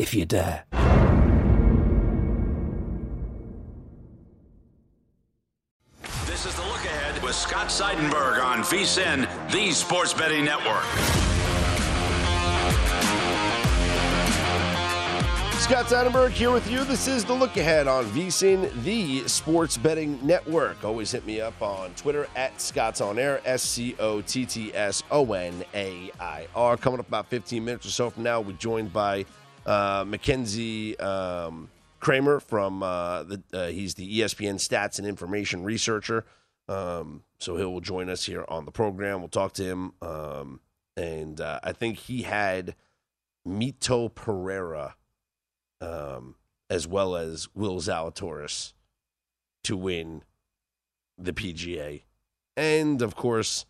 if you dare. This is the look ahead with Scott Seidenberg on VSIN, the Sports Betting Network. Scott Seidenberg here with you. This is the look ahead on VSIN, the Sports Betting Network. Always hit me up on Twitter at Scott's On Air, S C O T T S O N A I R. Coming up about 15 minutes or so from now, we're joined by uh, Mackenzie um, Kramer from uh, the uh, he's the ESPN stats and information researcher. Um, so he will join us here on the program. We'll talk to him, um, and uh, I think he had Mito Pereira um, as well as Will Zalatoris to win the PGA, and of course,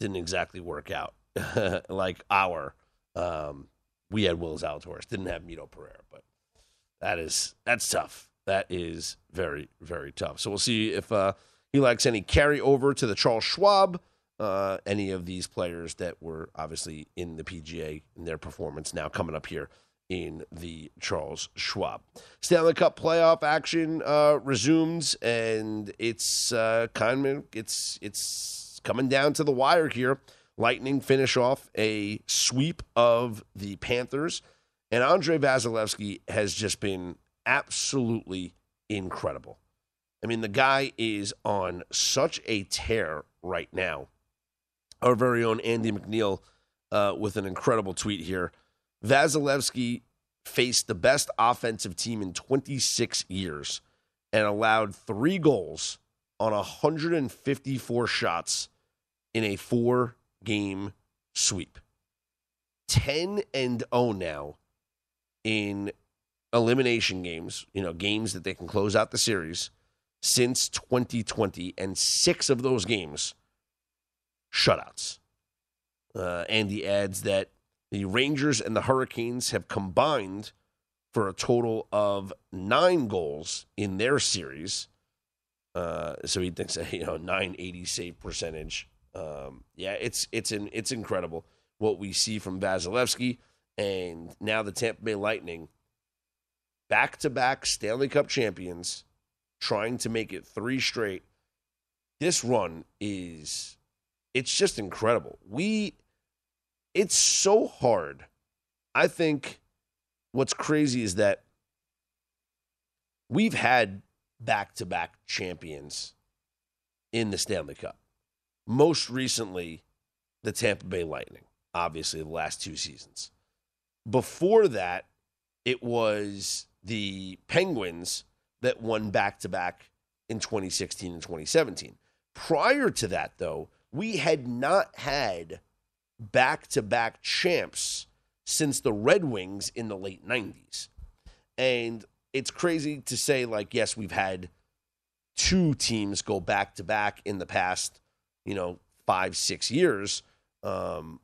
didn't exactly work out like our. Um, we had Will Zalatoris, didn't have Mito Pereira, but that is that's tough. That is very very tough. So we'll see if uh, he likes any carryover to the Charles Schwab. Uh, any of these players that were obviously in the PGA in their performance now coming up here in the Charles Schwab Stanley Cup playoff action uh, resumes, and it's uh, kind of it's it's coming down to the wire here. Lightning finish off a sweep of the Panthers, and Andrei Vasilevskiy has just been absolutely incredible. I mean, the guy is on such a tear right now. Our very own Andy MacNeil uh, with an incredible tweet here. Vasilevskiy faced the best offensive team in 26 years and allowed three goals on 154 shots in a four game sweep. 10 and 0 now in elimination games, you know, games that they can close out the series since 2020, and six of those games shutouts. Uh, Andy adds that the Rangers and the Hurricanes have combined for a total of nine goals in their series. Uh, so he thinks you know 980 save percentage. Um, yeah, it's it's an, it's incredible what we see from Vasilevskiy and now the Tampa Bay Lightning, back to back Stanley Cup champions, trying to make it three straight. This run is it's just incredible. We it's so hard. I think what's crazy is that we've had back to back champions in the Stanley Cup. Most recently, the Tampa Bay Lightning, obviously, the last two seasons. Before that, it was the Penguins that won back to back in 2016 and 2017. Prior to that, though, we had not had back to back champs since the Red Wings in the late 90s. And it's crazy to say, like, yes, we've had two teams go back to back in the past, you know, five, six years. Um,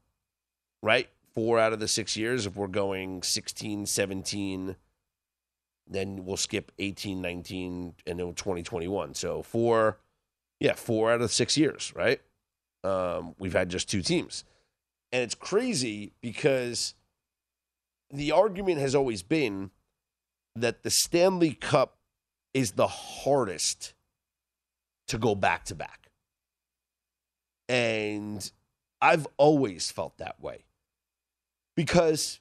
right? Four out of the six years, if we're going 16, 17, then we'll skip 18, 19, and then 2021. So four, yeah, four out of six years, right? Um, we've had just two teams. And it's crazy because the argument has always been that the Stanley Cup is the hardest to go back to back. And I've always felt that way because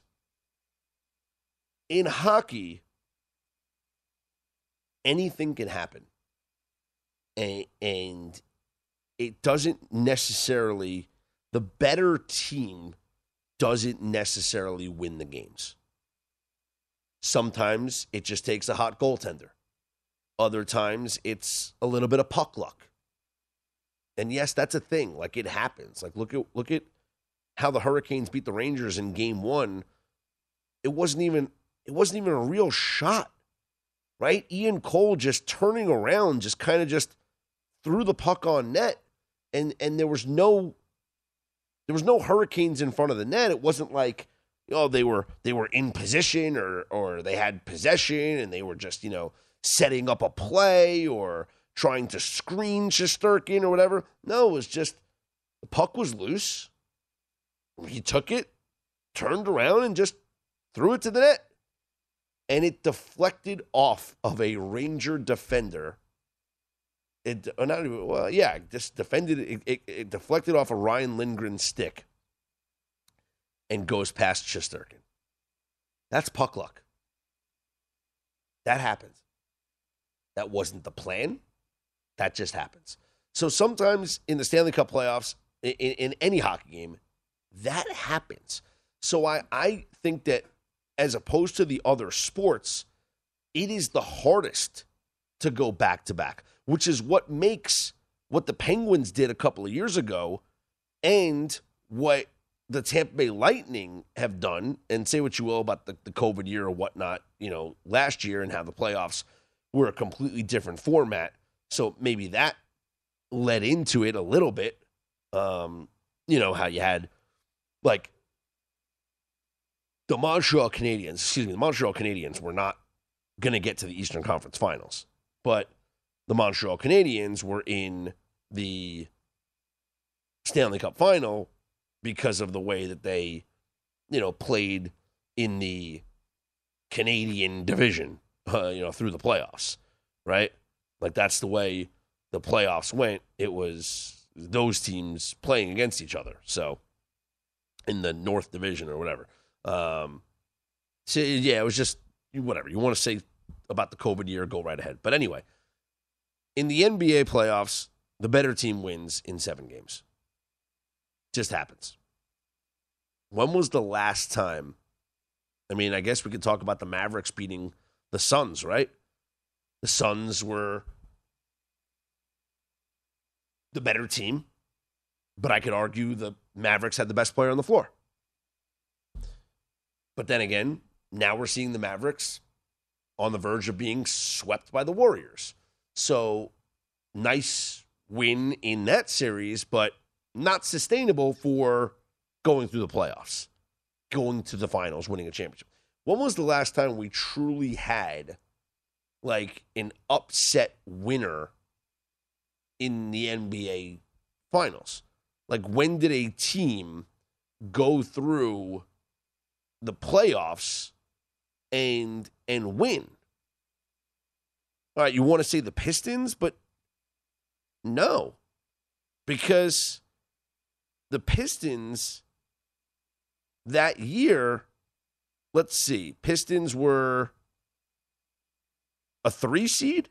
in hockey, anything can happen. And, and it doesn't necessarily, the better team doesn't necessarily win the games. Sometimes it just takes a hot goaltender. Other times it's a little bit of puck luck. And yes, that's a thing. Like it happens. Like look at look at how the Hurricanes beat the Rangers in game 1. It wasn't even it wasn't even a real shot. Right? Ian Cole just turning around just kind of just threw the puck on net and and there was no there was no hurricanes in front of the net. It wasn't like oh they were they were in position or or they had possession and they were just you know setting up a play or trying to screen Shesterkin or whatever. No, it was just the puck was loose. He took it, turned around, and just threw it to the net. And it deflected off of a Ranger defender it not even well, yeah, just defended it, it, it deflected off a of Ryan Lindgren stick and goes past Shesterkin. That's puck luck. That happens. That wasn't the plan. That just happens. So sometimes in the Stanley Cup playoffs, in, in any hockey game, that happens. So I, I think that as opposed to the other sports, it is the hardest to go back to back which is what makes what the Penguins did a couple of years ago and what the Tampa Bay Lightning have done, and say what you will about the, the COVID year or whatnot, you know, last year and how the playoffs were a completely different format. So maybe that led into it a little bit. Um, you know, how you had like the Montreal Canadiens, excuse me, the Montreal Canadiens were not going to get to the Eastern Conference Finals, but the Montreal Canadiens were in the Stanley Cup final because of the way that they, you know, played in the Canadian division, uh, you know, through the playoffs, right? Like that's the way the playoffs went. It was those teams playing against each other. So in the North Division or whatever. Um, so yeah, it was just whatever you want to say about the COVID year. Go right ahead. But anyway, in the NBA playoffs, the better team wins in seven games. Just happens. When was the last time? I mean, I guess we could talk about the Mavericks beating the Suns, right? The Suns were the better team, but I could argue the Mavericks had the best player on the floor. But then again, now we're seeing the Mavericks on the verge of being swept by the Warriors. So nice win in that series, but not sustainable for going through the playoffs, going to the finals, winning a championship. When was the last time we truly had like an upset winner in the NBA finals? Like when did a team go through the playoffs and and win? All right, you want to say the Pistons, but no, because the Pistons that year, let's see, Pistons were a three seed.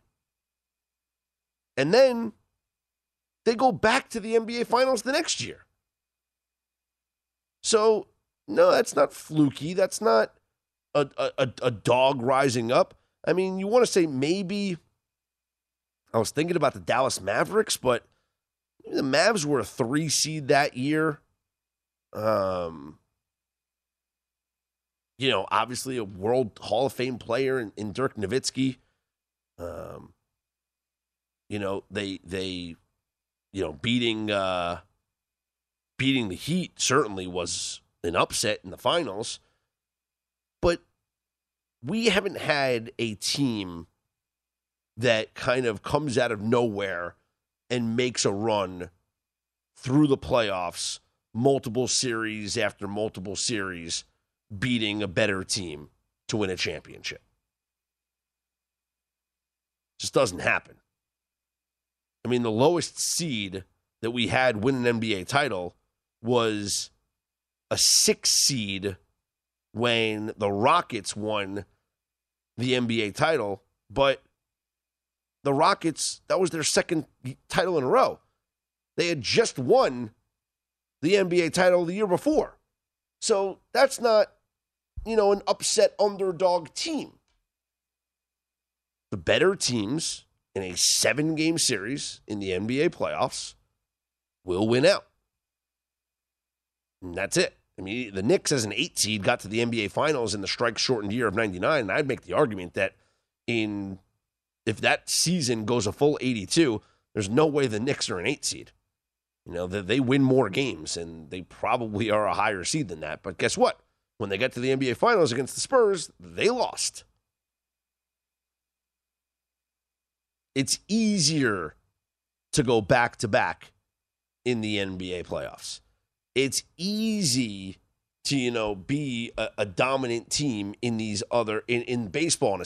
And then they go back to the NBA Finals the next year. So, no, that's not fluky. That's not a, a, a dog rising up. I mean, you want to say maybe I was thinking about the Dallas Mavericks, but the Mavs were a three seed that year. Um, you know, obviously a World Hall of Fame player in, in Dirk Nowitzki. Um, you know, they they, you know, beating uh, beating the Heat certainly was an upset in the finals, but we haven't had a team that kind of comes out of nowhere and makes a run through the playoffs, multiple series after multiple series, beating a better team to win a championship. Just doesn't happen. I mean, the lowest seed that we had win an NBA title was a six seed when the Rockets won the NBA title, but the Rockets, that was their second title in a row. They had just won the NBA title the year before. So that's not, you know, an upset underdog team. The better teams in a seven game series in the NBA playoffs will win out. And that's it. I mean, the Knicks as an eight seed got to the NBA finals in the strike shortened year of 99. And I'd make the argument that in if that season goes a full 82, there's no way the Knicks are an eight seed. You know, they, they win more games and they probably are a higher seed than that. But guess what? When they get to the NBA finals against the Spurs, they lost. It's easier to go back to back in the NBA playoffs. It's easy to, you know, be a, a dominant team in these other in, in baseball in a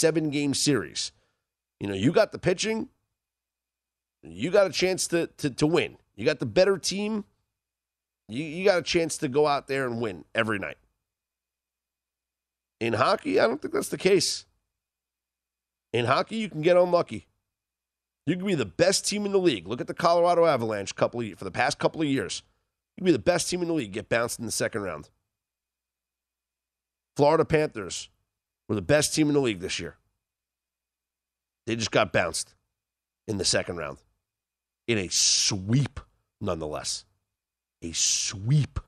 Seven game series. You know, you got the pitching, you got a chance to to, to win. You got the better team. You, you got a chance to go out there and win every night. In hockey, I don't think that's the case. In hockey, you can get unlucky. You can be the best team in the league. Look at the Colorado Avalanche couple of, for the past couple of years. You can be the best team in the league, get bounced in the second round. Florida Panthers were the best team in the league this year. They just got bounced in the second round in a sweep, nonetheless. A sweep.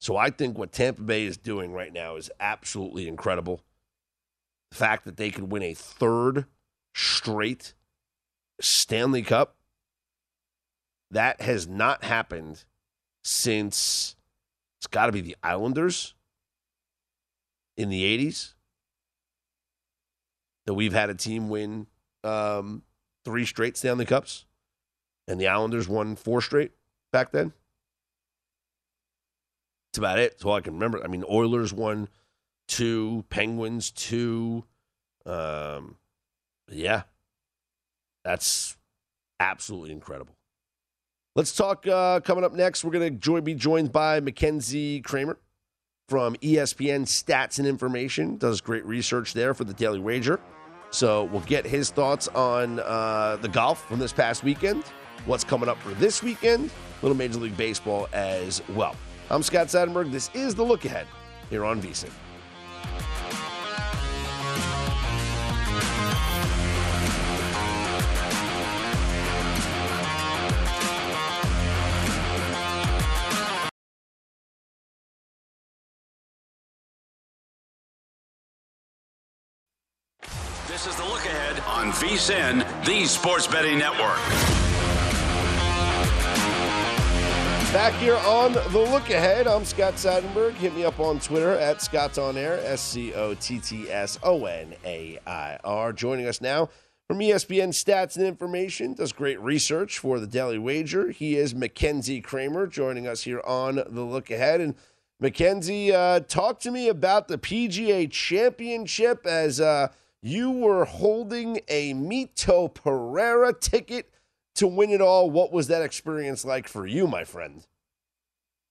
So I think what Tampa Bay is doing right now is absolutely incredible. The fact that they could win a third straight Stanley Cup, that has not happened since it's got to be the Islanders in the 80s that we've had a team win um, three straight Stanley Cups, and the Islanders won four straight back then. That's about it. That's all I can remember. I mean, Oilers won two, Penguins two. Um, yeah, that's absolutely incredible. Let's talk. Uh, coming up next, we're going to be joined by Mackenzie Kramer from ESPN Stats and Information. Does great research there for the Daily Wager. So we'll get his thoughts on uh, the golf from this past weekend, what's coming up for this weekend, little Major League Baseball as well. I'm Scott Seidenberg. This is the look ahead here on VSIN. This is the look ahead on VSIN, the Sports Betting Network. Back here on the look ahead, I'm Scott Seidenberg. Hit me up on Twitter at Scott's On Air, S C O T T S O N A I R. Joining us now from ESPN Stats and Information, does great research for the Daily Wager. He is Mackenzie Kramer, joining us here on the look ahead. And Mackenzie, uh, talk to me about the PGA Championship as uh, you were holding a Mito Pereira ticket to win it all. What was that experience like for you, my friend?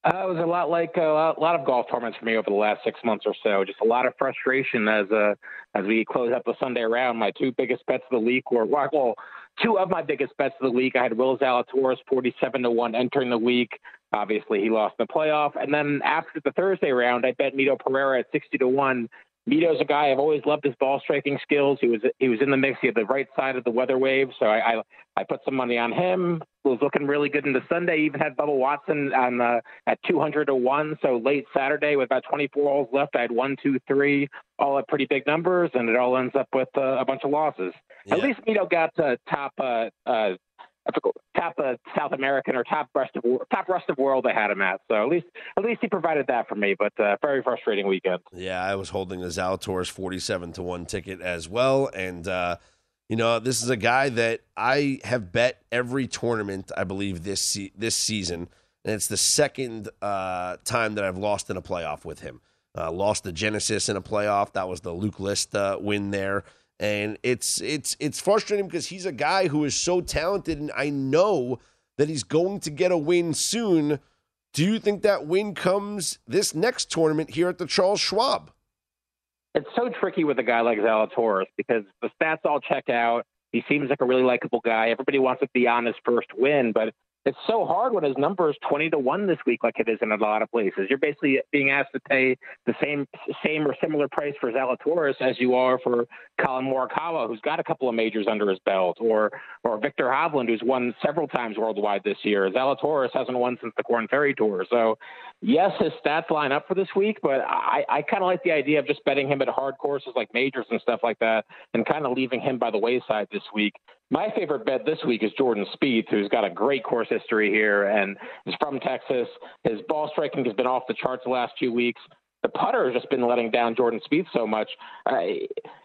Uh, it was a lot like uh, a lot of golf tournaments for me over the last six months or so. Just a lot of frustration as uh, as we close up the Sunday round. My two biggest bets of the week were well, two of my biggest bets of the week. I had Will Zalatoris forty-seven to one entering the week. Obviously, he lost the playoff. And then after the Thursday round, I bet Mito Pereira at 60 to 1 Mito's a guy I've always loved his ball striking skills. He was he was in the mix. He had the right side of the weather wave, so I I, I put some money on him. Was looking really good into Sunday. Even had Bubba Watson on uh, at 200 to one. So late Saturday with about 24 holes left, I had one, two, three, all at pretty big numbers, and it all ends up with uh, a bunch of losses. Yeah. At least Mito got to top uh, uh, top uh, South American or top rest of top rest of world I had him at. So at least at least he provided that for me. But uh, very frustrating weekend. Yeah, I was holding the Zalatoris forty seven to one ticket as well, and uh, you know this is a guy that I have bet every tournament I believe this se- this season, and it's the second uh, time that I've lost in a playoff with him. Uh, lost the Genesis in a playoff. That was the Luke List uh, win there and it's it's it's frustrating because he's a guy who is so talented, and I know that he's going to get a win soon. Do you think that win comes this next tournament here at the Charles Schwab? It's so tricky with a guy like Zalatoris because the stats all check out. He seems like a really likable guy. Everybody wants to be on his first win, but it's so hard when his number is 20 to 1 this week like it is in a lot of places. You're basically being asked to pay the same same or similar price for Zalatoris as you are for Collin Morikawa who's got a couple of majors under his belt or or Viktor Hovland who's won several times worldwide this year. Zalatoris hasn't won since the Korn Ferry Tour. So yes his stats line up for this week but I, I kind of like the idea of just betting him at hard courses like majors and stuff like that and kind of leaving him by the wayside this week my favorite bet this week is Jordan Spieth, who's got a great course history here and is from Texas. His ball striking has been off the charts the last few weeks. The putter has just been letting down Jordan Spieth so much.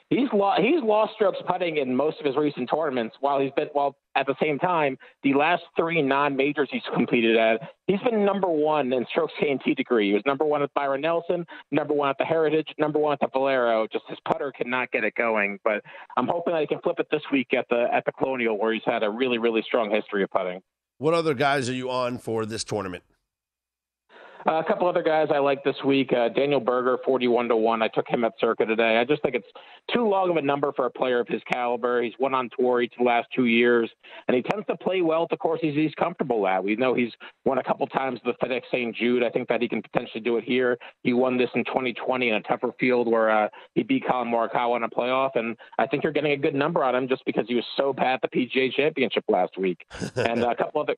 He's lost he's lost strokes putting in most of his recent tournaments. While he's been while at the same time, the last three non majors he's completed at, he's been number one in strokes gained tee to green. He was number one at Byron Nelson, number one at the Heritage, number one at the Valero. Just his putter cannot get it going. But I'm hoping that he can flip it this week at the at the Colonial, where he's had a really really strong history of putting. What other guys are you on for this tournament? Uh, a couple other guys I like this week. Uh, Daniel Berger, 41 to 1. I took him at Circa today. I just think it's too long of a number for a player of his caliber. He's won on tour each of the last two years, and he tends to play well at the courses he's comfortable at. We know he's won a couple times the FedEx St. Jude. I think that he can potentially do it here. He won this in 2020 in a tougher field where uh, he beat Collin Morikawa in a playoff, and I think you're getting a good number on him just because he was so bad at the PGA Championship last week. and a couple other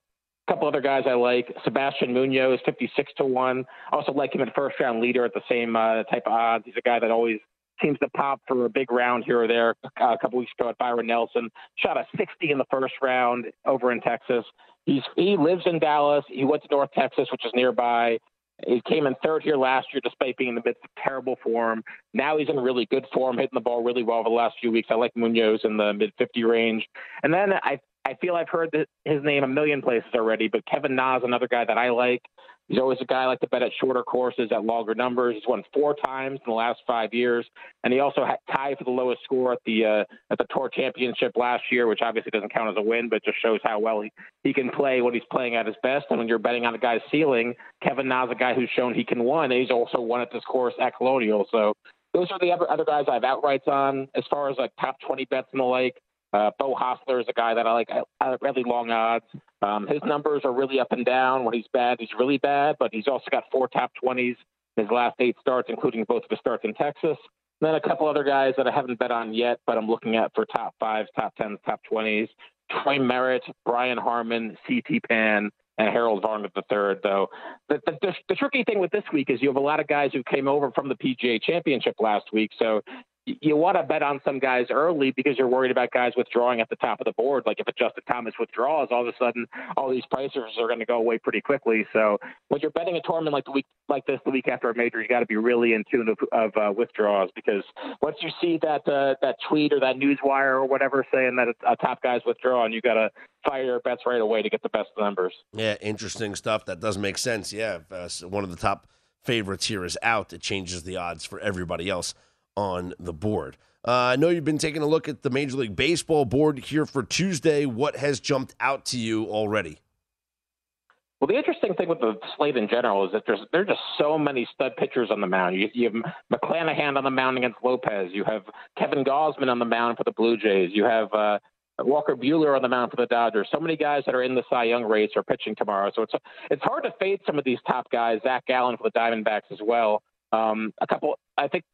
couple other guys I like. Sebastian Munoz, 56 to 1. I Also like him at first round leader at the same uh, type of odds. He's a guy that always seems to pop for a big round here or there. Uh, a couple weeks ago at Byron Nelson, shot a 60 in the first round over in Texas. He's he lives in Dallas. He went to North Texas, which is nearby. He came in third here last year despite being in the midst of terrible form. Now he's in really good form, hitting the ball really well over the last few weeks. I like Munoz in the mid 50 range. And then I I feel I've heard his name a million places already, but Kevin Na, another guy that I like. He's always a guy I like to bet at shorter courses at longer numbers. He's won four times in the last five years, and he also had tied for the lowest score at the uh, at the Tour Championship last year, which obviously doesn't count as a win, but just shows how well he, he can play when he's playing at his best. And when you're betting on a guy's ceiling, Kevin Na's a guy who's shown he can win, and he's also won at this course at Colonial. So those are the other, other guys I have outrights on. As far as like top 20 bets and the like, uh, Beau Hossler is a guy that I like. I, really long odds. Um, his numbers are really up and down. When he's bad, he's really bad, but he's also got four top 20s in his last eight starts, including both of his starts in Texas. And then a couple other guys that I haven't bet on yet, but I'm looking at for top fives, top 10s, top 20s. Troy Merritt, Brian Harman, CT Pan, and Harold Varner III. Though the, the, the, tricky thing with this week is you have a lot of guys who came over from the PGA Championship last week, so you want to bet on some guys early because you're worried about guys withdrawing at the top of the board. Like if a Justin Thomas withdraws, all of a sudden all these prices are going to go away pretty quickly. So when you're betting a tournament like the week like this, the week after a major, you got to be really in tune of, of uh, withdrawals because once you see that uh, that tweet or that news wire or whatever saying that a, a top guy's withdrawing, you got to fire your bets right away to get the best numbers. Yeah, interesting stuff. That does make sense. Yeah, uh, one of the top favorites here is out. It changes the odds for everybody else on the board. Uh, I know you've been taking a look at the Major League Baseball board here for Tuesday. What has jumped out to you already? Well, the interesting thing with the slate in general is that there's there's just so many stud pitchers on the mound. You, you have McClanahan on the mound against Lopez. You have Kevin Gausman on the mound for the Blue Jays. You have uh, Walker Buehler on the mound for the Dodgers. So many guys that are in the Cy Young race are pitching tomorrow. So it's it's hard to fade some of these top guys. Zac Gallen for the Diamondbacks as well. Um, a couple, I think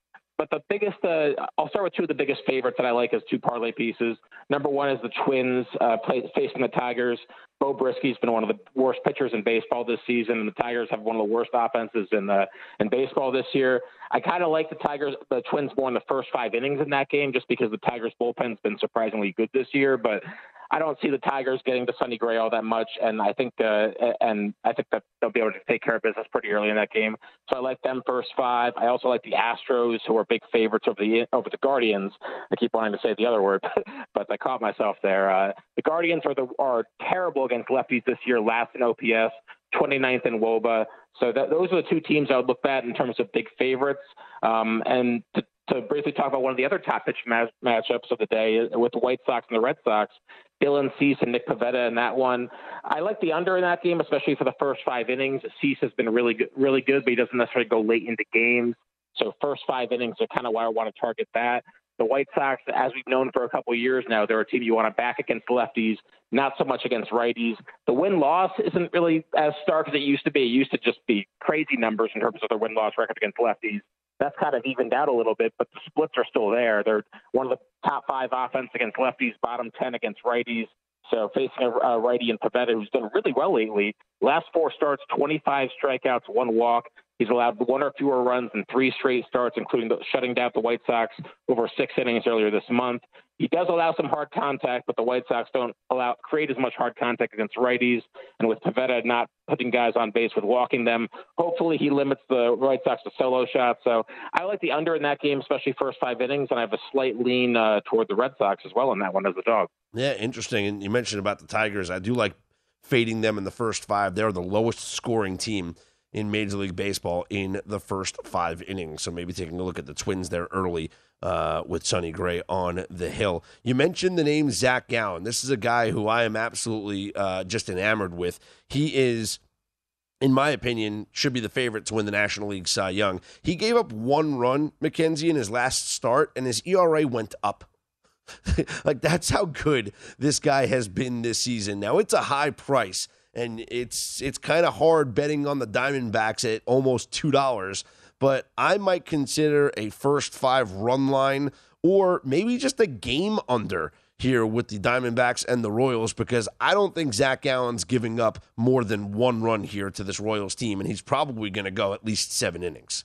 but the biggest, uh, I'll start with two of the biggest favorites that I like as two parlay pieces. Number one is the Twins uh, play, facing the Tigers. Beau Brieske has been one of the worst pitchers in baseball this season, and the Tigers have one of the worst offenses in the in baseball this year. I kind of like the Tigers, the Twins more in the first five innings in that game, just because the Tigers bullpen's been surprisingly good this year. But I don't see the Tigers getting to Sonny Gray all that much, and I think uh, and I think that they'll be able to take care of business pretty early in that game. So I like them first five. I also like the Astros, who are big favorites over the over the Guardians. I keep wanting to say the other word, but I caught myself there. Uh, the Guardians are the are terrible against lefties this year, last in OPS, 29th in WOBA. So that, those are the two teams I would look at in terms of big favorites. Um, and to, to briefly talk about one of the other top pitch match, matchups of the day with the White Sox and the Red Sox. Dylan Cease and Nick Pivetta in that one. I like the under in that game, especially for the first five innings. Cease has been really good, really good, but he doesn't necessarily go late into games. So first five innings are kind of why I want to target that. The White Sox, as we've known for a couple years now, they're a team you want to back against lefties, not so much against righties. The win loss isn't really as stark as it used to be. It used to just be crazy numbers in terms of their win loss record against lefties that's kind of evened out a little bit, but the splits are still there. They're one of the top five offense against lefties, bottom 10 against righties. So facing a, a righty in Pivetta, who's done really well lately. Last four starts, 25 strikeouts, one walk. He's allowed one or fewer runs in three straight starts, including the, shutting down the White Sox over six innings earlier this month. He does allow some hard contact, but the White Sox don't allow create as much hard contact against righties. And with Pivetta not putting guys on base with walking them, hopefully he limits the White Sox to solo shots. So I like the under in that game, especially first five innings, and I have a slight lean uh, toward the Red Sox as well in that one as a dog. Yeah, interesting. And you mentioned about the Tigers. I do like fading them in the first five. They're the lowest scoring team in Major League Baseball in the first five innings. So maybe taking a look at the Twins there early uh, with Sonny Gray on the hill. You mentioned the name Zac Gallen. This is a guy who I am absolutely uh, just enamored with. He is. In my opinion, should be the favorite to win the National League Cy Young. He gave up one run, McKenzie, in his last start, and his ERA went up like that's how good this guy has been this season. Now it's a high price, and it's it's kind of hard betting on the Diamondbacks at almost two dollars. But I might consider a first five run line, or maybe just a game under here with the Diamondbacks and the Royals because I don't think Zac Gallen's giving up more than one run here to this Royals team, and he's probably going to go at least seven innings.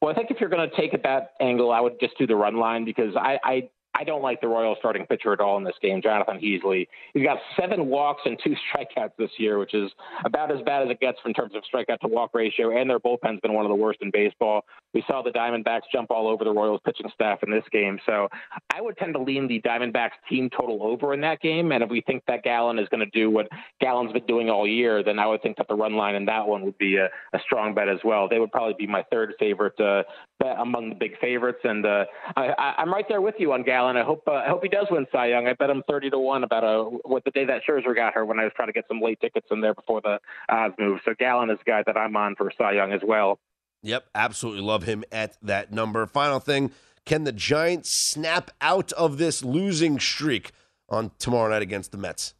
Well, I think if you're going to take it that angle, I would just do the run line because I, I I don't like the Royals starting pitcher at all in this game, Jonathan Heasley. He's got seven walks and two strikeouts this year, which is about as bad as it gets in terms of strikeout to walk ratio, and their bullpen's been one of the worst in baseball. We saw the Diamondbacks jump all over the Royals pitching staff in this game. So I would tend to lean the Diamondbacks team total over in that game. And if we think that Gallen is going to do what Gallen's been doing all year, then I would think that the run line in that one would be a, a strong bet as well. They would probably be my third favorite uh, bet among the big favorites. And uh, I, I'm right there with you on Gallen. I hope uh, I hope he does win Cy Young. I bet him thirty to one about a what the day that Scherzer got her when I was trying to get some late tickets in there before the odds move. So Gallen is a guy that I'm on for Cy Young as well. Yep, absolutely love him at that number. Final thing can the Giants snap out of this losing streak on tomorrow night against the Mets?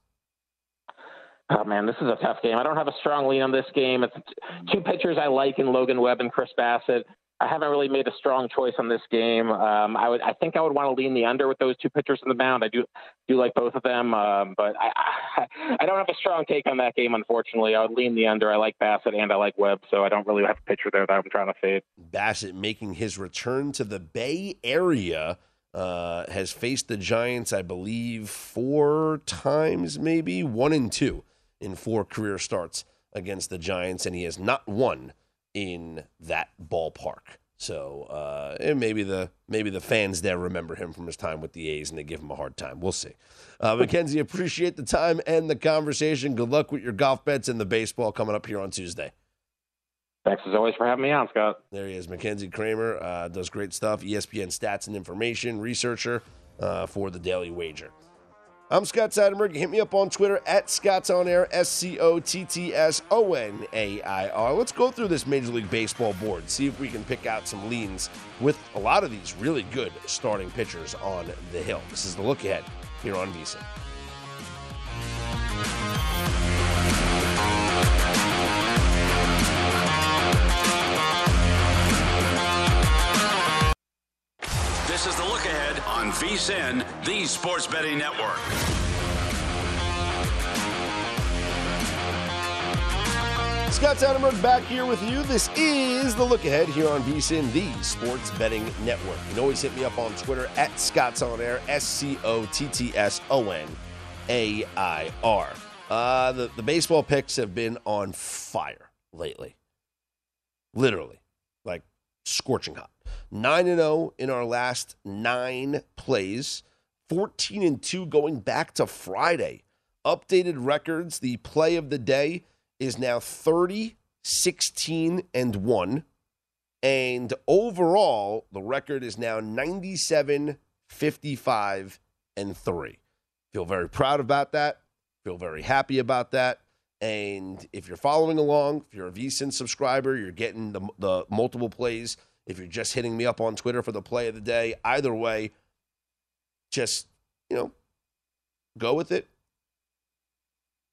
Oh man, this is a tough game. I don't have a strong lean on this game. It's two pitchers I like in Logan Webb and Chris Bassitt. I haven't really made a strong choice on this game. Um, I would, I think I would want to lean the under with those two pitchers in the mound. I do, do like both of them, um, but I, I, I, don't have a strong take on that game. Unfortunately, I would lean the under. I like Bassitt and I like Webb, so I don't really have a pitcher there that I'm trying to fade. Bassitt making his return to the Bay Area. Uh, has faced the Giants, I believe, four times, maybe one and two in four career starts against the Giants, and he has not won in that ballpark. So uh, maybe the maybe the fans there remember him from his time with the A's and they give him a hard time. We'll see. Uh, Mackenzie, appreciate the time and the conversation. Good luck with your golf bets and the baseball coming up here on Tuesday. Thanks as always for having me on, Scott. There he is, Mackenzie Kramer. Uh, does great stuff. ESPN stats and information researcher uh, for the Daily Wager. I'm Scott Seidenberg. Hit me up on Twitter at Scott's On Air, S C O T T S O N A I R. Let's go through this Major League Baseball board, see if we can pick out some leans with a lot of these really good starting pitchers on the hill. This is the look ahead here on VSIN. On VSIN, the Sports Betting Network. Scott Seidenberg back here with you. This is the look ahead here on VSIN, the Sports Betting Network. You can always hit me up on Twitter at Scott's On Air, S C O T T S O N A I R. Uh, the, the baseball picks have been on fire lately. Literally, like scorching hot. 9 and 0 in our last nine plays, 14 and 2 going back to Friday. Updated records, the play of the day is now 30, 16, and 1. And overall, the record is now 97, 55, and 3. Feel very proud about that. Feel very happy about that. And if you're following along, if you're a VSIN subscriber, you're getting the, the multiple plays. If you're just hitting me up on Twitter for the play of the day, either way, just, you know, go with it.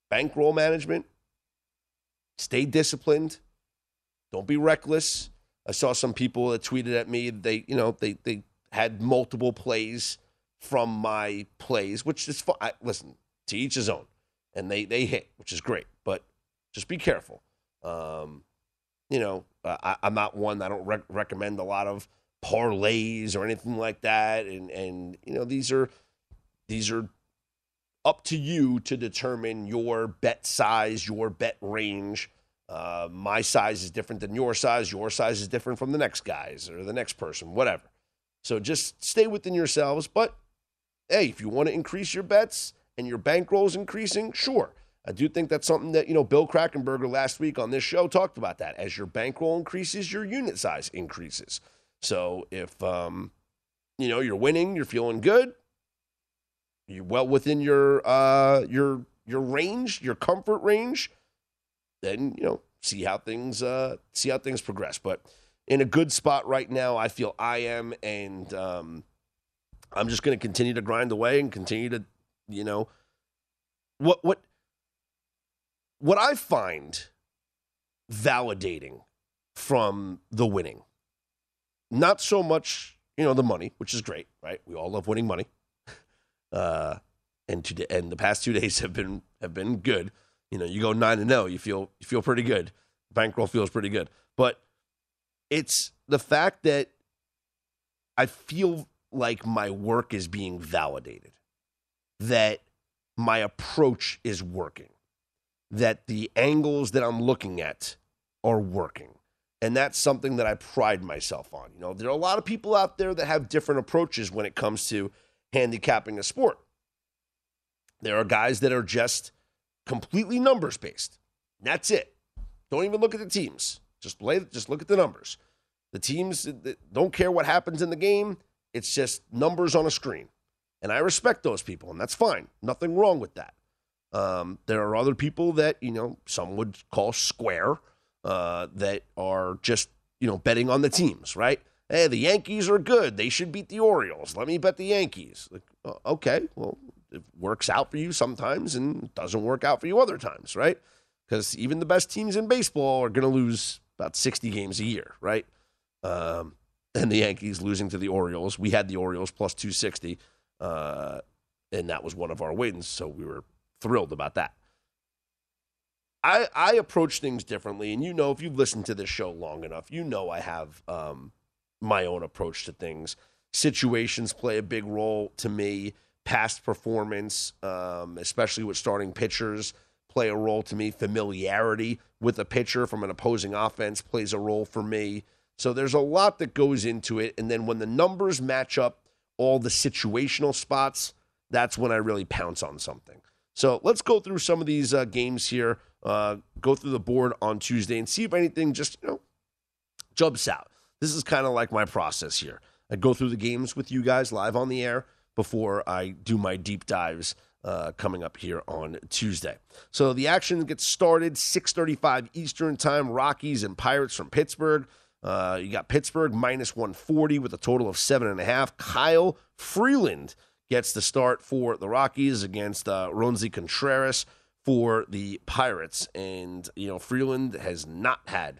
Bankroll management, stay disciplined. Don't be reckless. I saw some people that tweeted at me. They, you know, they they had multiple plays from my plays, which is fine. Listen, to each his own, and they they hit, which is great. But just be careful. Um, you know, I, am not one. I don't rec- recommend a lot of parlays or anything like that. And and you know, these are these are up to you to determine your bet size, your bet range. Uh, my size is different than your size. Your size is different from the next guy's or the next person, whatever. So just stay within yourselves. But hey, if you want to increase your bets and your bankroll is increasing, sure. I do think that's something that, you know, Bill Krackomberger last week on this show talked about that. As your bankroll increases, your unit size increases. So if, um, you know, you're winning, you're feeling good, you're well within your uh, your your range, your comfort range, then you know see how things uh, see how things progress. But in a good spot right now, I feel I am, and um, I'm just going to continue to grind away and continue to, you know, what what what I find validating from the winning, not so much you know the money, which is great, right? We all love winning money. Uh, and to, and the past two days have been have been good. You know, you go nine and zero, you feel you feel pretty good. Bankroll feels pretty good, but it's the fact that I feel like my work is being validated, that my approach is working, that the angles that I'm looking at are working. And that's something that I pride myself on. You know, there are a lot of people out there that have different approaches when it comes to handicapping a sport. There are guys that are just completely numbers based. That's it. Don't even look at the teams. Just play. Just look at the numbers. The teams don't care what happens in the game. It's just numbers on a screen, and I respect those people, and that's fine. Nothing wrong with that. Um, there are other people that you know some would call square uh, that are just you know betting on the teams, right? hey, the Yankees are good. They should beat the Orioles. Let me bet the Yankees. Like, uh, okay, well, it works out for you sometimes and doesn't work out for you other times, right? Because even the best teams in baseball are going to lose about 60 games a year, right? Um, and the Yankees losing to the Orioles. We had the Orioles plus 260, uh, and that was one of our wins. So we were thrilled about that. I, I approach things differently. And you know, if you've listened to this show long enough, you know I have um, my own approach to things. Situations play a big role to me. Past performance, um, especially with starting pitchers, play a role to me. Familiarity with a pitcher from an opposing offense plays a role for me. So there's a lot that goes into it. And then when the numbers match up all the situational spots, that's when I really pounce on something. So let's go through some of these uh, games here. Uh, go through the board on Tuesday and see if anything just you know jumps out. This is kind of like my process here. I go through the games with you guys live on the air before I do my deep dives uh, coming up here on Tuesday. So the action gets started 6:35 Eastern Time. Rockies and Pirates from Pittsburgh. Uh, you got Pittsburgh minus 140 with a total of seven and a half. Kyle Freeland gets the start for the Rockies against uh, Roansy Contreras for the Pirates. And, you know, Freeland has not had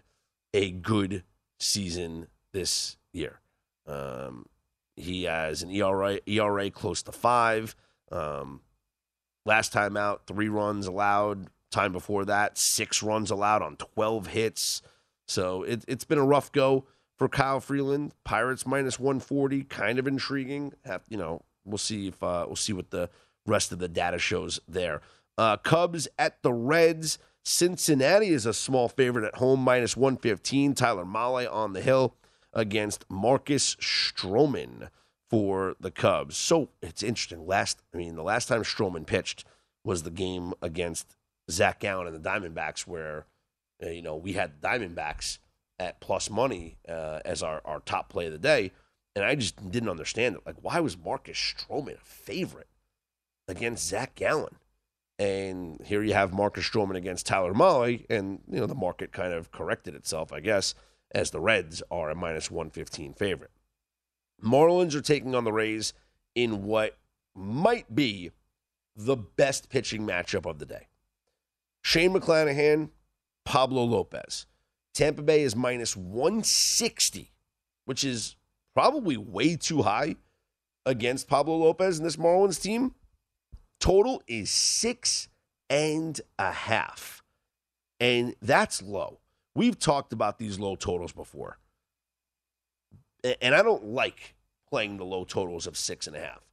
a good season this year. Um, he has an ERA, ERA close to five. Um, last time out, three runs allowed. Time before that, six runs allowed on 12 hits. So it, it's been a rough go for Kyle Freeland. Pirates minus 140, kind of intriguing. Have, you know, we'll see if uh, we'll see what the rest of the data shows there. Uh, Cubs at the Reds. Cincinnati is a small favorite at home, minus 115. Tyler Mahle on the hill against Marcus Stroman for the Cubs. So it's interesting. Last, I mean, the last time Stroman pitched was the game against Zac Gallen and the Diamondbacks, where uh, you know we had Diamondbacks at plus money uh, as our, our top play of the day, and I just didn't understand it. Like, why was Marcus Stroman a favorite against Zac Gallen? And here you have Marcus Stroman against Tyler Mahle, and you know the market kind of corrected itself, I guess, as the Reds are a minus one fifteen favorite. Marlins are taking on the Rays in what might be the best pitching matchup of the day. Shane McClanahan, Pablo Lopez. Tampa Bay is minus 160, which is probably way too high against Pablo Lopez and this Marlins team. Total is six and a half. And that's low. We've talked about these low totals before. And I don't like playing the low totals of six and a half.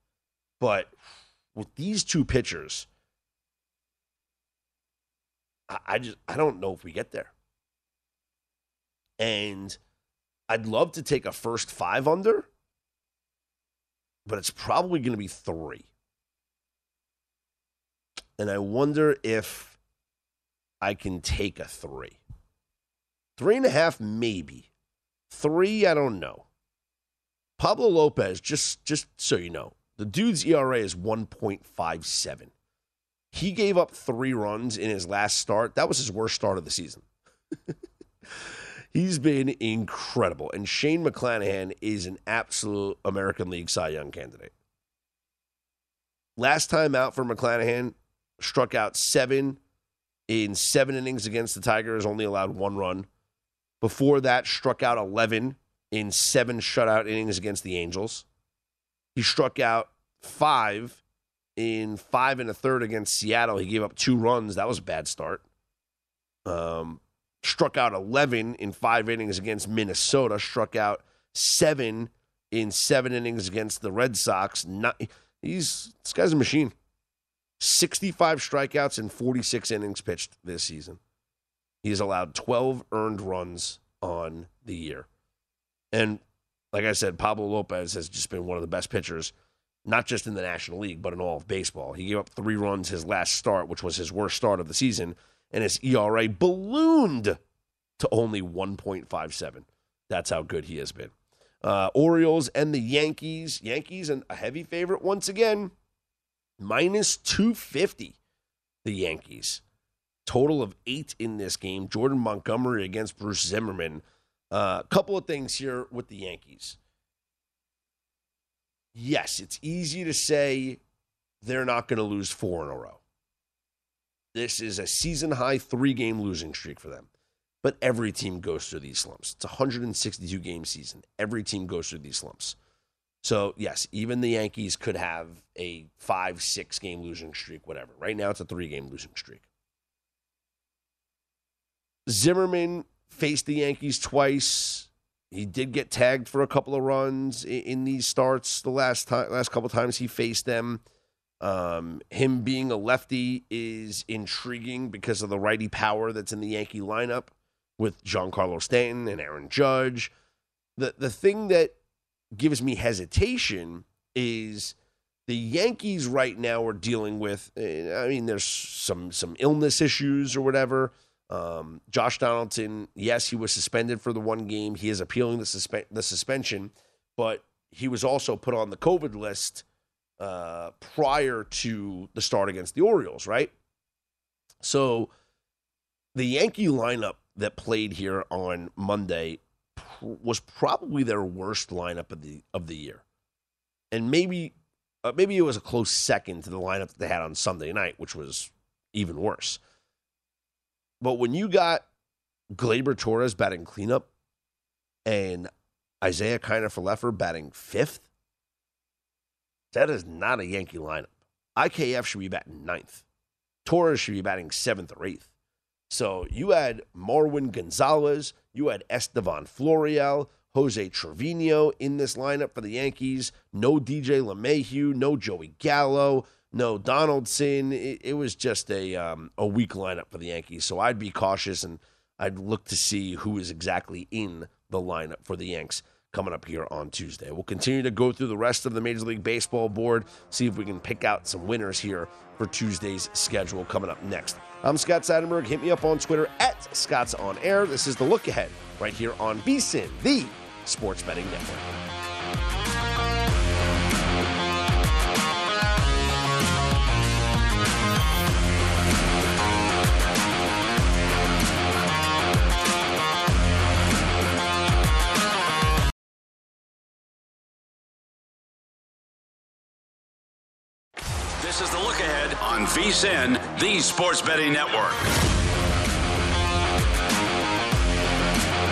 But with these two pitchers, I just I don't know if we get there. And I'd love to take a first five under, but it's probably going to be three. And I wonder if I can take a three. Three and a half, maybe. Three, I don't know. Pablo Lopez, just just so you know, the dude's ERA is 1.57. He gave up three runs in his last start. That was his worst start of the season. He's been incredible. And Shane McClanahan is an absolute American League Cy Young candidate. Last time out for McClanahan, struck out seven in seven innings against the Tigers, only allowed one run. Before that, struck out 11 in seven shutout innings against the Angels. He struck out five in five and a third against Seattle. He gave up two runs. That was a bad start. Um, struck out 11 in five innings against Minnesota. Struck out seven in seven innings against the Red Sox. Not, he's this guy's a machine. 65 strikeouts in 46 innings pitched this season. He's allowed 12 earned runs on the year. And like I said, Pablo Lopez has just been one of the best pitchers not just in the National League, but in all of baseball. He gave up three runs his last start, which was his worst start of the season, and his ERA ballooned to only 1.57. That's how good he has been. Uh, Orioles and the Yankees. Yankees, and a heavy favorite once again, minus 250. The Yankees. Total of eight in this game. Jordan Montgomery against Bruce Zimmerman. A uh, couple of things here with the Yankees yes, it's easy to say they're not going to lose four in a row. This is a season high three game losing streak for them. But every team goes through these slumps. It's a 162 game season. Every team goes through these slumps. So, yes, even the Yankees could have a five, six game losing streak, whatever. Right now, it's a three game losing streak. Zimmerman faced the Yankees twice. He did get tagged for a couple of runs in, these starts. The last time, last couple times he faced them. Um, him being a lefty is intriguing because of the righty power that's in the Yankee lineup with Giancarlo Stanton and Aaron Judge. The the thing that gives me hesitation is the Yankees right now are dealing with. Eh, I mean, there's some some illness issues or whatever. Um, Josh Donaldson, yes, he was suspended for the one game. He is appealing the, suspe- the suspension, but he was also put on the COVID list uh, prior to the start against the Orioles, right? So the Yankee lineup that played here on Monday pr- was probably their worst lineup of the of the year, and maybe Uh, maybe it was a close second to the lineup that they had on Sunday night, which was even worse. But when you got Gleyber Torres batting cleanup and Isiah Kiner-Falefa batting fifth, that is not a Yankee lineup. IKF should be batting ninth. Torres should be batting seventh or eighth. So you had Marwin Gonzalez, you had Estevan Florial, Jose Trevino in this lineup for the Yankees. No DJ LeMahieu, no Joey Gallo, no Donaldson. It, it was just a um, a weak lineup for the Yankees. So I'd be cautious and I'd look to see who is exactly in the lineup for the Yanks coming up here on Tuesday. We'll continue to go through the rest of the Major League Baseball board, see if we can pick out some winners here for Tuesday's schedule coming up next. I'm Scott Seidenberg. Hit me up on Twitter at Scott's On Air. This is the look ahead right here on VSIN, the Sports Betting Network. This is the look ahead on VSIN, the Sports Betting Network.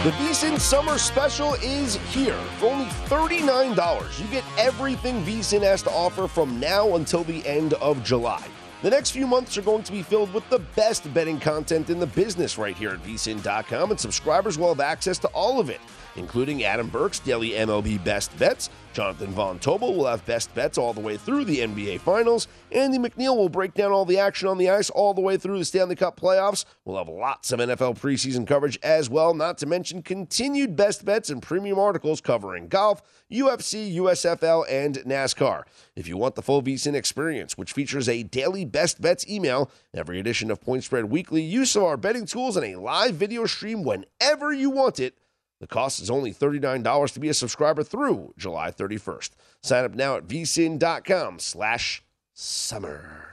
The VSIN Summer Special is here. For only $39, you get everything VSIN has to offer from now until the end of July. The next few months are going to be filled with the best betting content in the business right here at vsin.com, and subscribers will have access to all of it, including Adam Burke's daily MLB best bets. Jonathan Von Tobel will have best bets all the way through the NBA Finals. Andy MacNeil will break down all the action on the ice all the way through the Stanley Cup playoffs. We'll have lots of NFL preseason coverage as well, not to mention continued best bets and premium articles covering golf, UFC, USFL, and NASCAR. If you want the full VSIN experience, which features a daily best bets email, every edition of Point Spread Weekly, use of our betting tools, and a live video stream whenever you want it, the cost is only $39 to be a subscriber through July 31st. Sign up now at vsin.com slash summer.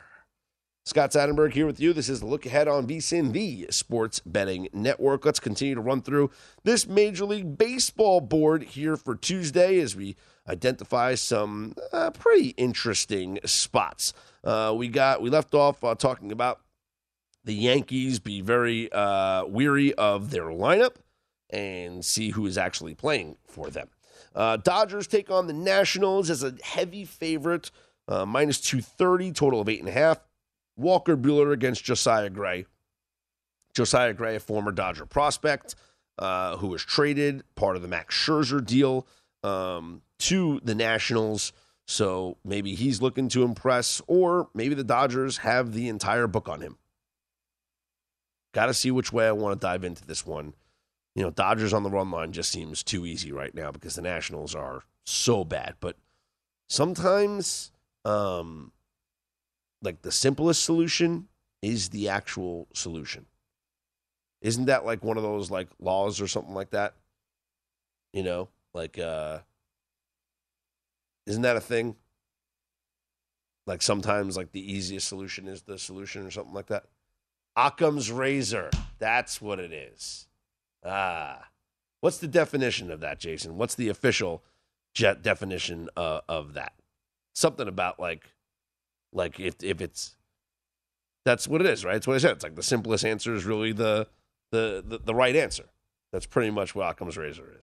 Scott Seidenberg here with you. This is the look ahead on VSIN, the sports betting network. Let's continue to run through this Major League Baseball board here for Tuesday as we identify some uh, pretty interesting spots. Uh, we got we left off uh, talking about the Yankees be very uh, weary of their lineup and see who is actually playing for them. Uh, Dodgers take on the Nationals as a heavy favorite, uh, minus 230, total of 8.5. Walker Buehler against Josiah Gray. Josiah Gray, a former Dodger prospect uh, who was traded, part of the Max Scherzer deal, um, to the Nationals. So maybe he's looking to impress, or maybe the Dodgers have the entire book on him. Got to see which way I want to dive into this one you know, Dodgers on the run line just seems too easy right now because the Nationals are so bad. But sometimes, um, like the simplest solution is the actual solution. Isn't that like one of those like laws or something like that? You know, like uh isn't that a thing? Like sometimes like the easiest solution is the solution or something like that. Occam's razor. That's what it is. Ah, what's the definition of that, Jason? What's the official jet definition uh, of that? Something about like, like if if it's that's what it is, right? That's what I said. It's like the simplest answer is really the the the, the right answer. That's pretty much what Occam's razor is.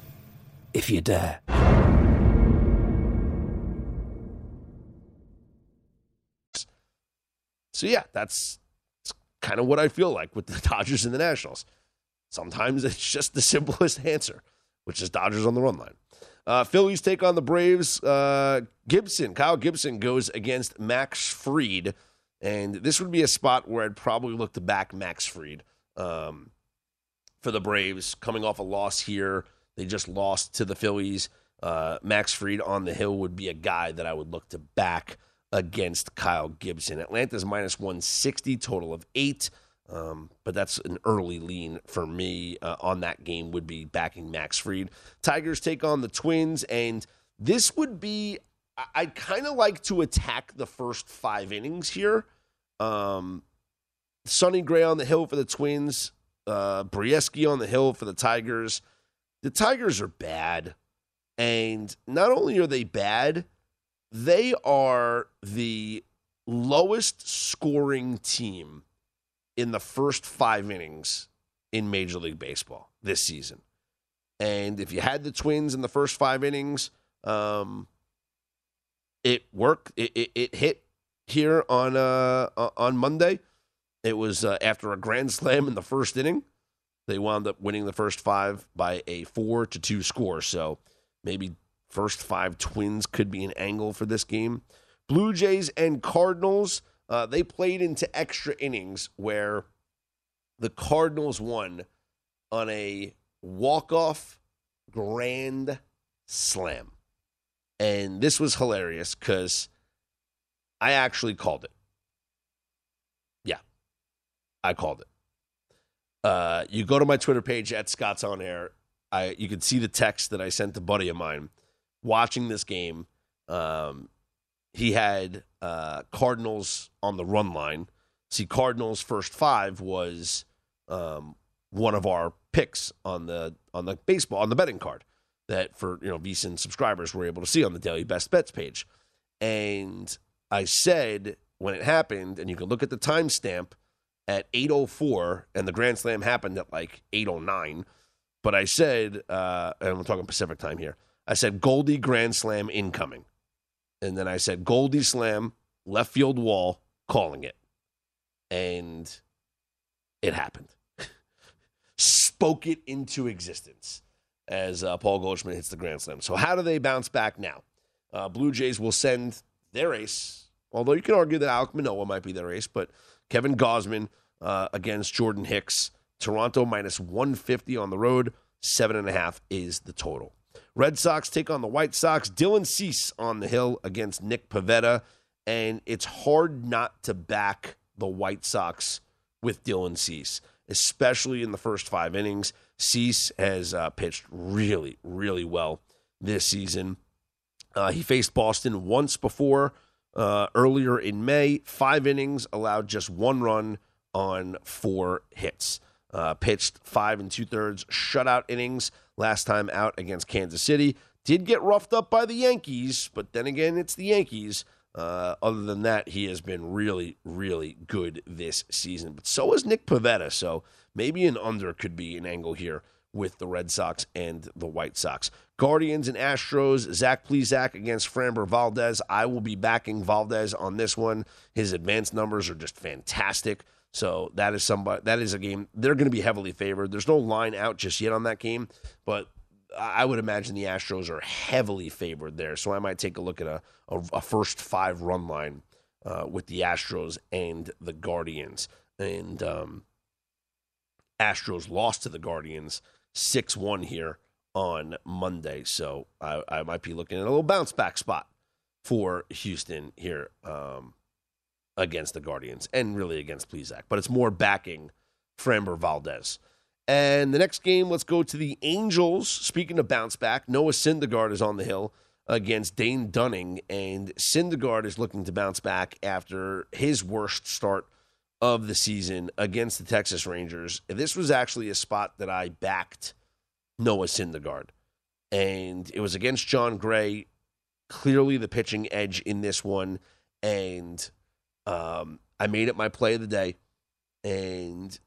if you dare. So yeah, that's, that's kind of what I feel like with the Dodgers and the Nationals. Sometimes it's just the simplest answer, which is Dodgers on the run line. Uh, Phillies take on the Braves. Uh, Gibson, Kyle Gibson goes against Max Fried. And this would be a spot where I'd probably look to back Max Fried um, for the Braves, coming off a loss here. They just lost to the Phillies. Uh, Max Fried on the hill would be a guy that I would look to back against Kyle Gibson. Atlanta's minus 160, total of eight. Um, but that's an early lean for me uh, on that game, would be backing Max Fried. Tigers take on the Twins, and this would be, I'd kind of like to attack the first five innings here. Um, Sonny Gray on the hill for the Twins, uh, Brieske on the hill for the Tigers. The Tigers are bad. And not only are they bad, they are the lowest scoring team in the first five innings in Major League Baseball this season. And if you had the Twins in the first five innings, um, it worked. It, it, it, hit here on uh, on Monday. It was uh, after a grand slam in the first inning. They wound up winning the first five by a four to two score. So maybe first five Twins could be an angle for this game. Blue Jays and Cardinals. Uh, they played into extra innings where the Cardinals won on a walk-off grand slam. And this was hilarious because I actually called it. Yeah, I called it. Uh, you go to my Twitter page at Scott's On Air. I you can see the text that I sent to buddy of mine watching this game. Um, he had uh, Cardinals on the run line. See, Cardinals first five was um, one of our picks on the on the baseball on the betting card that for you know VSiN subscribers were able to see on the daily best bets page. And I said when it happened, and you can look at the timestamp at 8:04, and the Grand Slam happened at like 8:09. But I said, uh, and I'm talking Pacific time here. I said Goldie Grand Slam incoming. And then I said Goldie Slam, left field wall, calling it. And it happened. Spoke it into existence as uh, Paul Goldschmidt hits the Grand Slam. So, how do they bounce back now? Uh, Blue Jays will send their ace, although you can argue that Alek Manoah might be their ace, but Kevin Gausman uh, against Jordan Hicks. Toronto minus 150 on the road. Seven and a half is the total. Red Sox take on the White Sox. Dylan Cease on the hill against Nick Pivetta. And it's hard not to back the White Sox with Dylan Cease, especially in the first five innings. Cease has uh, pitched really, really well this season. Uh, he faced Boston once before uh, earlier in May. Five innings, allowed just one run on four hits. Uh, pitched five and two thirds shutout innings last time out against Kansas City. Did get roughed up by the Yankees, but then again, it's the Yankees. Uh, other than that, he has been really, really good this season. But so is Nick Pivetta. So maybe an under could be an angle here with the Red Sox and the White Sox. Guardians and Astros, Zach Plesac against Framber Valdez. I will be backing Valdez on this one. His advanced numbers are just fantastic. So that is somebody that is a game they're going to be heavily favored. There's no line out just yet on that game, but I would imagine the Astros are heavily favored there. So I might take a look at a, a, a first five run line uh, with the Astros and the Guardians. And um, Astros lost to the Guardians 6 1 here on Monday. So I, I, might be looking at a little bounce back spot for Houston here um, against the Guardians and really against Plesac, but it's more backing Framber Valdez. And the next game, let's go to the Angels. Speaking of bounce back, Noah Syndergaard is on the hill against Dane Dunning, and Syndergaard is looking to bounce back after his worst start of the season against the Texas Rangers. This was actually a spot that I backed Noah Syndergaard, and it was against Jon Gray. Clearly, the pitching edge in this one, and um, I made it my play of the day, and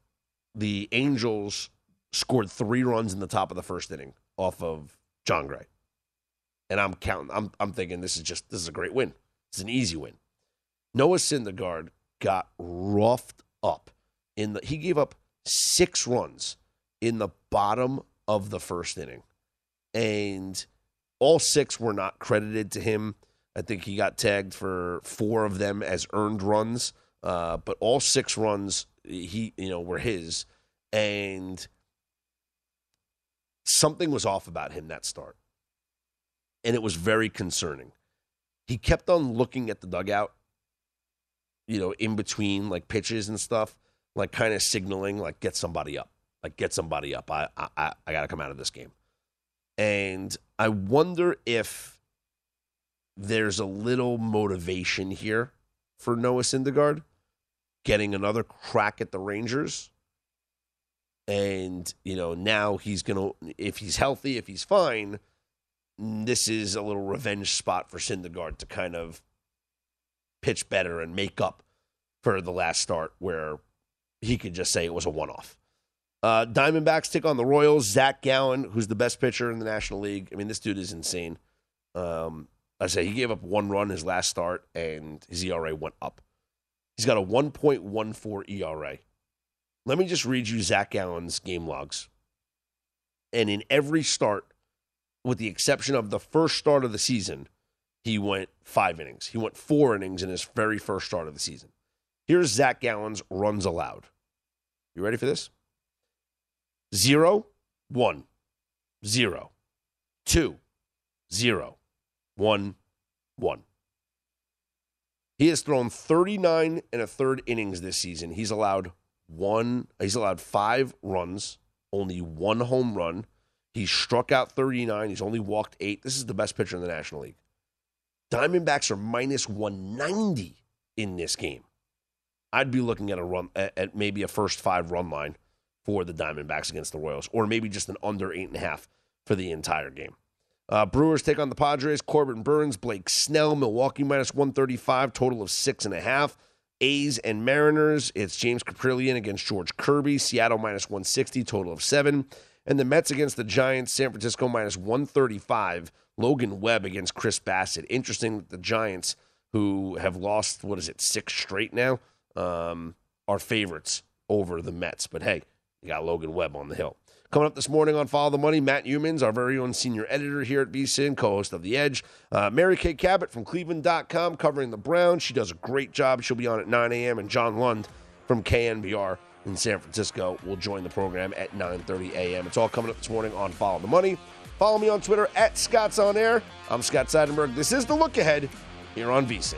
the Angels scored three runs in the top of the first inning off of Jon Gray, and I'm counting. I'm I'm thinking this is just this is a great win. It's an easy win. Noah Syndergaard got roughed up in the he gave up six runs in the bottom of the first inning. And all six were not credited to him. I think he got tagged for four of them as earned runs, uh, but all six runs he you know were his, and something was off about him that start, and it was very concerning. He kept on looking at the dugout, you know, in between like pitches and stuff, like kind of signaling like get somebody up, like get somebody up. I I I got to come out of this game, and I wonder if there's a little motivation here for Noah Syndergaard getting another crack at the Rangers. And, you know, now he's going to, if he's healthy, if he's fine, this is a little revenge spot for Syndergaard to kind of pitch better and make up for the last start where he could just say it was a one off. Uh, Diamondbacks take on the Royals. Zac Gallen, who's the best pitcher in the National League. I mean, this dude is insane. Um, I say he gave up one run his last start, and his ERA went up. He's got a 1.14 ERA. Let me just read you Zac Gallen's game logs. And in every start, with the exception of the first start of the season, he went five innings. He went four innings in his very first start of the season. Here's Zac Gallen's runs allowed. You ready for this? Zero, one, zero, two, zero, one, one. He has thrown 39 and a third innings this season. He's allowed one, he's allowed five runs, only one home run. He's struck out 39. He's only walked eight. This is the best pitcher in the National League. Diamondbacks are minus 190 in this game. I'd be looking at a run at maybe a first five run line for the Diamondbacks against the Royals, or maybe just an under eight and a half for the entire game. Uh, Brewers take on the Padres. Corbin Burnes, Blake Snell, Milwaukee minus 135, total of six and a half. A's and Mariners, it's James Kaprielian against George Kirby. Seattle minus 160, total of seven. And the Mets against the Giants, San Francisco minus 135. Logan Webb against Chris Bassitt. Interesting that the Giants, who have lost, what is it, six straight now, um, are favorites over the Mets. But hey, you got Logan Webb on the hill. Coming up this morning on Follow the Money, Matt Youmans, our very own senior editor here at VSIN, co host of The Edge. Uh, Mary Kay Cabot from Cleveland.com covering the Browns. She does a great job. She'll be on at 9 a.m. And John Lund from KNBR in San Francisco will join the program at 9.30 a.m. It's all coming up this morning on Follow the Money. Follow me on Twitter at Scott's On Air. I'm Scott Seidenberg. This is The Look Ahead here on VSIN.